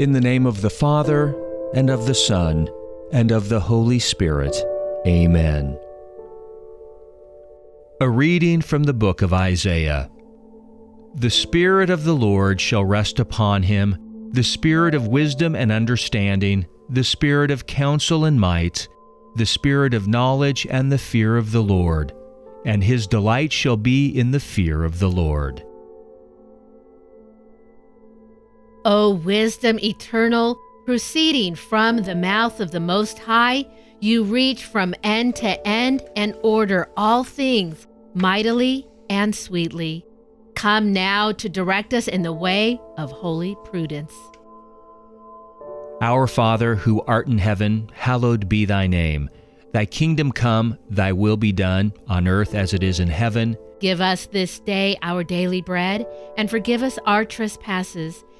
In the name of the Father, and of the Son, and of the Holy Spirit. Amen. A reading from the book of Isaiah. The Spirit of the Lord shall rest upon him, the Spirit of wisdom and understanding, the Spirit of counsel and might, the Spirit of knowledge and the fear of the Lord. And his delight shall be in the fear of the Lord. O wisdom eternal, proceeding from the mouth of the Most High, you reach from end to end and order all things mightily and sweetly. Come now to direct us in the way of holy prudence. Our Father, who art in heaven, hallowed be thy name. Thy kingdom come, thy will be done, on earth as it is in heaven. Give us this day our daily bread, and forgive us our trespasses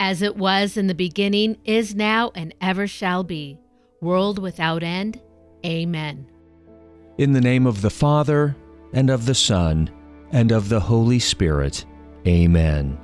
as it was in the beginning, is now, and ever shall be, world without end. Amen. In the name of the Father, and of the Son, and of the Holy Spirit. Amen.